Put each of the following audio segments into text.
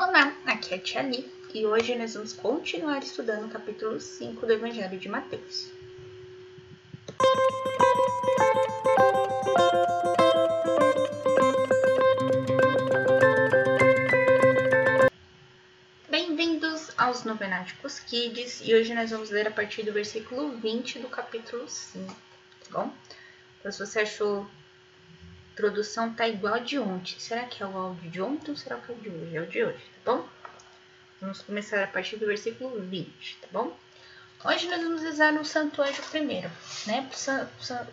Olá, aqui é a Tia Li e hoje nós vamos continuar estudando o capítulo 5 do Evangelho de Mateus. Bem-vindos aos Novenáticos Kids e hoje nós vamos ler a partir do versículo 20 do capítulo 5, tá bom? Então, se você achou produção tá igual de ontem. Será que é o áudio de ontem ou será que é o de hoje? É o de hoje, tá bom? Vamos começar a partir do versículo 20, tá bom? Hoje nós vamos rezar o Santo Anjo primeiro, né? Para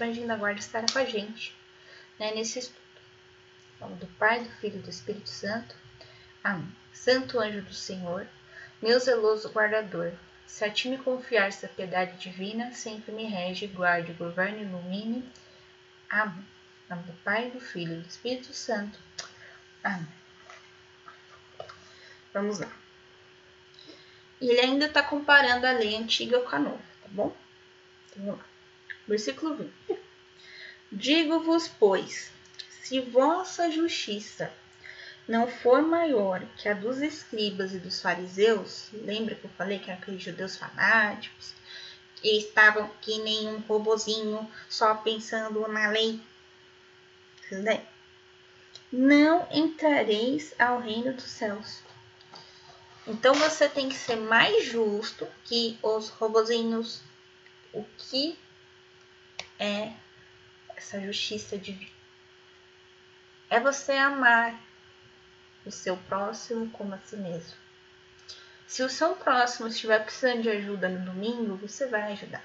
o Anjinho da Guarda estar com a gente, né? Nesse estudo. Em nome do Pai, do Filho e do Espírito Santo. Amém. Santo Anjo do Senhor, meu zeloso guardador, se a ti me confiar essa piedade divina, sempre me rege, guarde, governe ilumine. Amém. Nome do Pai, do Filho e do Espírito Santo. Amém. Vamos lá. Ele ainda está comparando a lei antiga com a nova, tá bom? Então, vamos lá. Versículo 20. Digo-vos, pois, se vossa justiça não for maior que a dos escribas e dos fariseus, lembra que eu falei que eram aqueles judeus fanáticos, que estavam que nem um robozinho só pensando na lei Não entrareis ao reino dos céus. Então você tem que ser mais justo que os robozinhos. O que é essa justiça divina? É você amar o seu próximo como a si mesmo. Se o seu próximo estiver precisando de ajuda no domingo, você vai ajudar.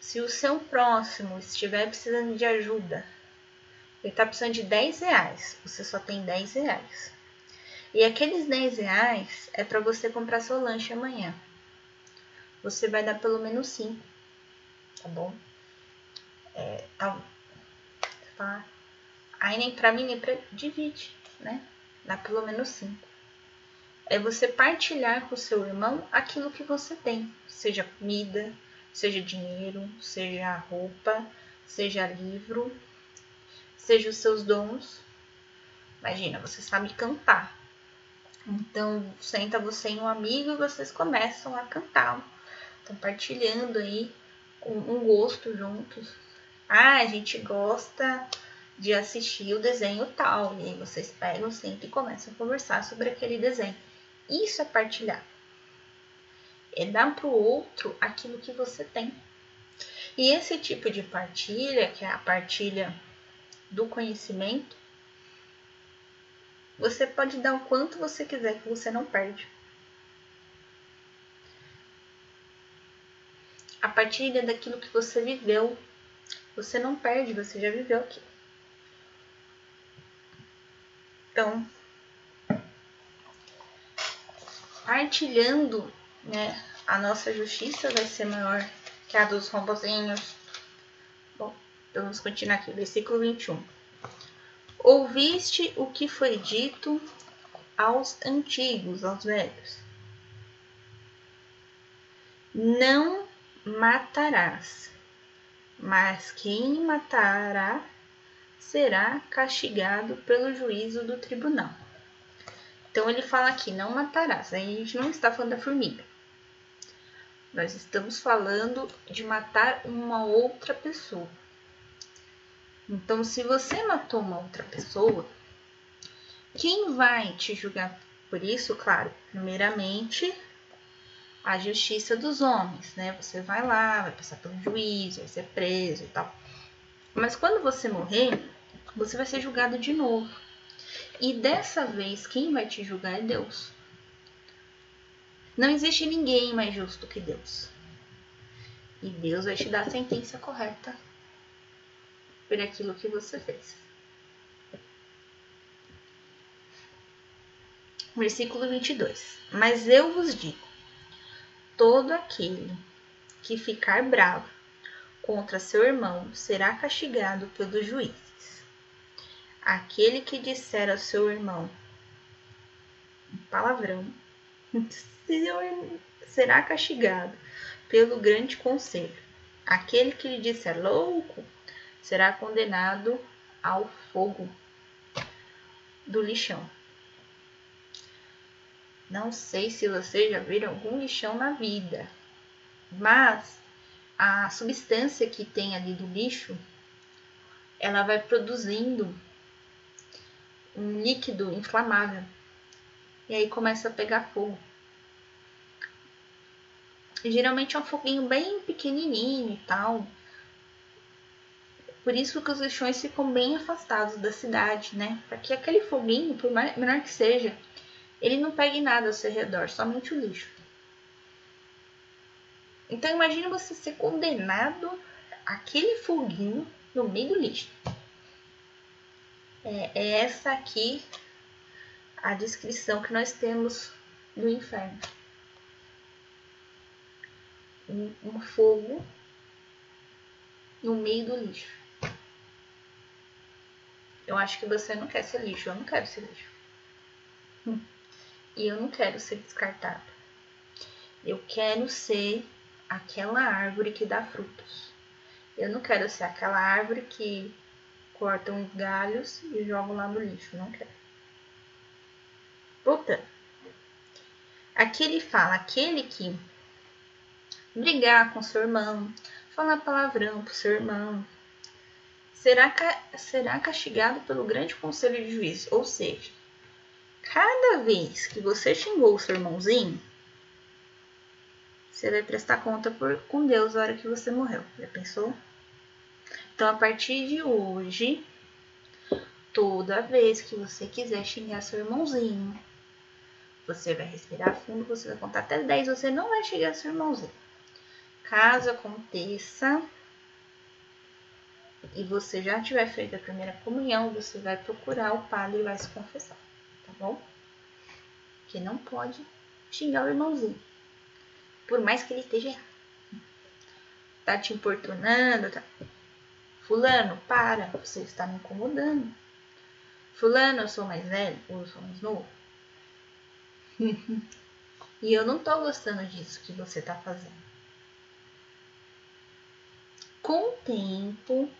Se o seu próximo estiver precisando de ajuda ele tá precisando de 10 reais. Você só tem 10 reais. E aqueles 10 reais é para você comprar seu lanche amanhã. Você vai dar pelo menos 5. Tá bom? É, tá, tá. Aí nem pra mim, nem pra. Divide, né? Dá pelo menos 5. É você partilhar com o seu irmão aquilo que você tem. Seja comida, seja dinheiro, seja roupa, seja livro, seja os seus dons. Imagina, você sabe cantar. Então, senta você e um amigo e vocês começam a cantar. Estão partilhando aí um gosto juntos. Ah, a gente gosta de assistir o desenho tal. E aí vocês pegam, sentam e começam a conversar sobre aquele desenho. Isso é partilhar. É dar para o outro aquilo que você tem. E esse tipo de partilha, que é a partilha do conhecimento, você pode dar o quanto você quiser que você não perde. A partir daquilo que você viveu, você não perde, você já viveu aquilo. Então, partilhando, né, a nossa justiça vai ser maior que a dos rombozinhos, então vamos continuar aqui, versículo 21. Ouviste o que foi dito aos antigos, aos velhos. Não matarás, mas quem matará será castigado pelo juízo do tribunal. Então ele fala aqui, não matarás. Aí a gente não está falando da formiga. Nós estamos falando de matar uma outra pessoa. Então, se você matou uma outra pessoa, quem vai te julgar por isso? Claro, primeiramente a justiça dos homens, né? Você vai lá, vai passar pelo juiz, vai ser preso e tal. Mas quando você morrer, você vai ser julgado de novo. E dessa vez, quem vai te julgar é Deus. Não existe ninguém mais justo que Deus. E Deus vai te dar a sentença correta por aquilo que você fez. Versículo 22. Mas eu vos digo: todo aquele que ficar bravo contra seu irmão será castigado pelos juízes. Aquele que disser ao seu irmão palavrão será castigado pelo grande conselho. Aquele que lhe disser louco será condenado ao fogo do lixão. Não sei se você já viu algum lixão na vida, mas a substância que tem ali do lixo, ela vai produzindo um líquido inflamável. E aí começa a pegar fogo. Geralmente é um foguinho bem pequenininho e tal. Por isso que os lixões ficam bem afastados da cidade, né? Para que aquele foguinho, por menor que seja, ele não pegue nada ao seu redor, somente o lixo. Então imagine você ser condenado àquele foguinho no meio do lixo. É, é essa aqui a descrição que nós temos do inferno. Um, um fogo no meio do lixo. Eu acho que você não quer ser lixo, eu não quero ser lixo. Hum. E eu não quero ser descartado. Eu quero ser aquela árvore que dá frutos. Eu não quero ser aquela árvore que cortam os galhos e jogam lá no lixo. Não quero. Voltando. Aqui ele fala, aquele que brigar com seu irmão, falar palavrão pro seu irmão, será, será castigado pelo grande conselho de juízo. Ou seja, cada vez que você xingou o seu irmãozinho, você vai prestar conta por, com Deus na hora que você morreu. Já pensou? Então, a partir de hoje, toda vez que você quiser xingar seu irmãozinho, você vai respirar fundo, você vai contar até 10, você não vai xingar seu irmãozinho. Caso aconteça e você já tiver feito a primeira comunhão, você vai procurar o padre e vai se confessar, tá bom? Que não pode xingar o irmãozinho. Por mais que ele esteja Tá te importunando, tá? Fulano, para, você está me incomodando. Fulano, eu sou mais velho ou eu sou mais novo? e eu não tô gostando disso que você tá fazendo. Com o tempo,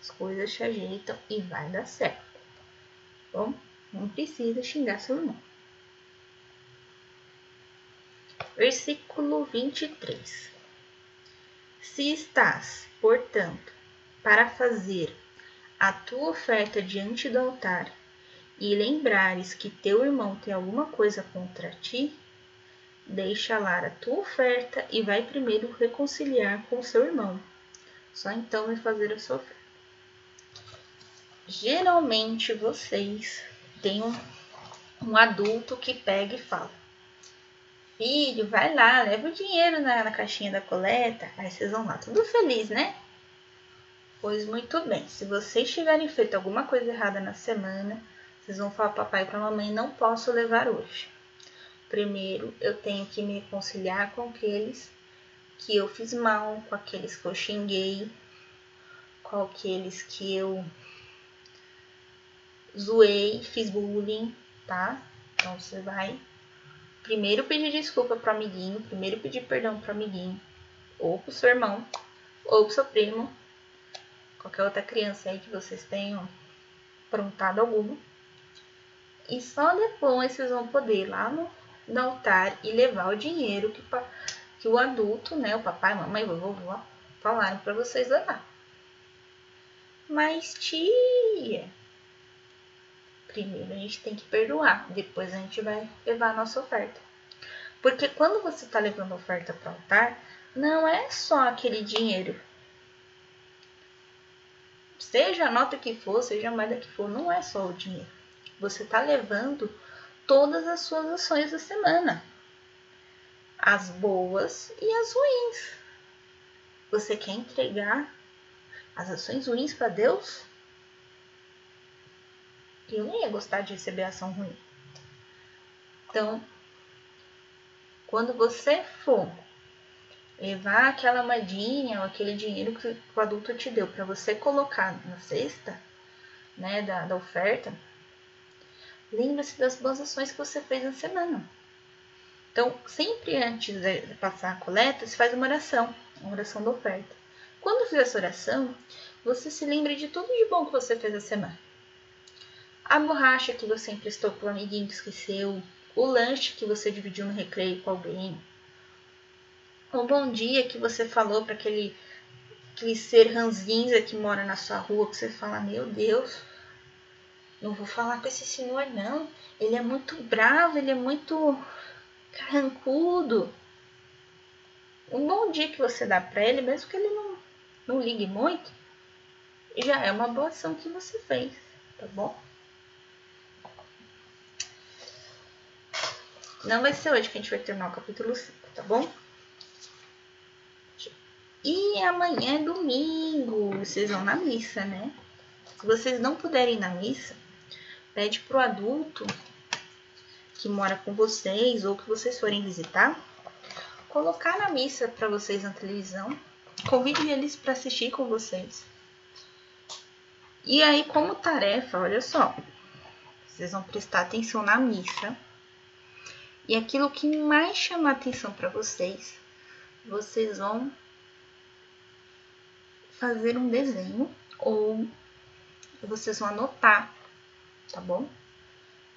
as coisas se ajeitam e vai dar certo. Bom, não precisa xingar seu irmão. Versículo 23. Se estás, portanto, para fazer a tua oferta diante do altar e lembrares que teu irmão tem alguma coisa contra ti, deixa lá a tua oferta e vai primeiro reconciliar com seu irmão. Só então vai fazer a sua oferta. Geralmente vocês têm um, um adulto que pega e fala: Filho, vai lá, leva o dinheiro na, na caixinha da coleta. Aí vocês vão lá, tudo feliz, né? Pois muito bem, se vocês tiverem feito alguma coisa errada na semana, vocês vão falar papai e para mamãe, não posso levar hoje. Primeiro, eu tenho que me reconciliar com aqueles que eu fiz mal, com aqueles que eu xinguei, com aqueles que eu zoei, fiz bullying, tá? Então você vai primeiro pedir desculpa pro amiguinho, primeiro pedir perdão pro amiguinho, ou pro seu irmão, ou pro seu primo, qualquer outra criança aí que vocês tenham aprontado alguma. E só depois vocês vão poder ir lá no, no altar e levar o dinheiro que, que o adulto, né, o papai, mamãe, vovô, falaram para vocês levar. Mas tia, primeiro a gente tem que perdoar, depois a gente vai levar a nossa oferta. Porque quando você está levando oferta para o altar, não é só aquele dinheiro Seja a nota que for, seja a moeda que for, não é só o dinheiro. Você está levando todas as suas ações da semana. As boas e as ruins. Você quer entregar as ações ruins para Deus? Eu nem ia gostar de receber ação ruim. Então, quando você for levar aquela moedinha ou aquele dinheiro que o adulto te deu para você colocar na cesta, né, da, da oferta, lembre-se das boas ações que você fez na semana. Então, sempre antes de passar a coleta, se faz uma oração, uma oração da oferta. Quando fizer essa oração, você se lembre de tudo de bom que você fez a semana. A borracha que você emprestou para o amiguinho que esqueceu, o lanche que você dividiu no recreio com alguém, o bom dia que você falou para aquele, aquele ser ranzinza que mora na sua rua, que você fala, meu Deus, não vou falar com esse senhor não, ele é muito bravo, ele é muito carrancudo. Um bom dia que você dá para ele, mesmo que ele não, não ligue muito, já é uma boa ação que você fez, tá bom? Não vai ser hoje que a gente vai terminar o capítulo 5, tá bom? E amanhã é domingo, vocês vão na missa, né? Se vocês não puderem ir na missa, pede pro adulto que mora com vocês ou que vocês forem visitar, colocar na missa para vocês na televisão. Convide eles para assistir com vocês. E aí, como tarefa, olha só, vocês vão prestar atenção na missa. E aquilo que mais chama atenção para vocês, vocês vão fazer um desenho ou vocês vão anotar, tá bom?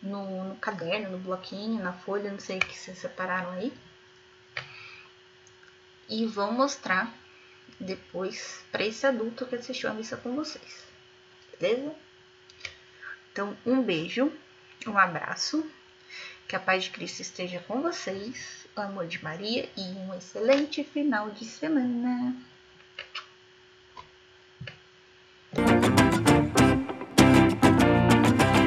No, no caderno, no bloquinho, na folha, não sei o que vocês separaram aí. E vão mostrar depois para esse adulto que assistiu a missa com vocês beleza? Então, um beijo, um abraço, que a paz de Cristo esteja com vocês, o amor de Maria e um excelente final de semana.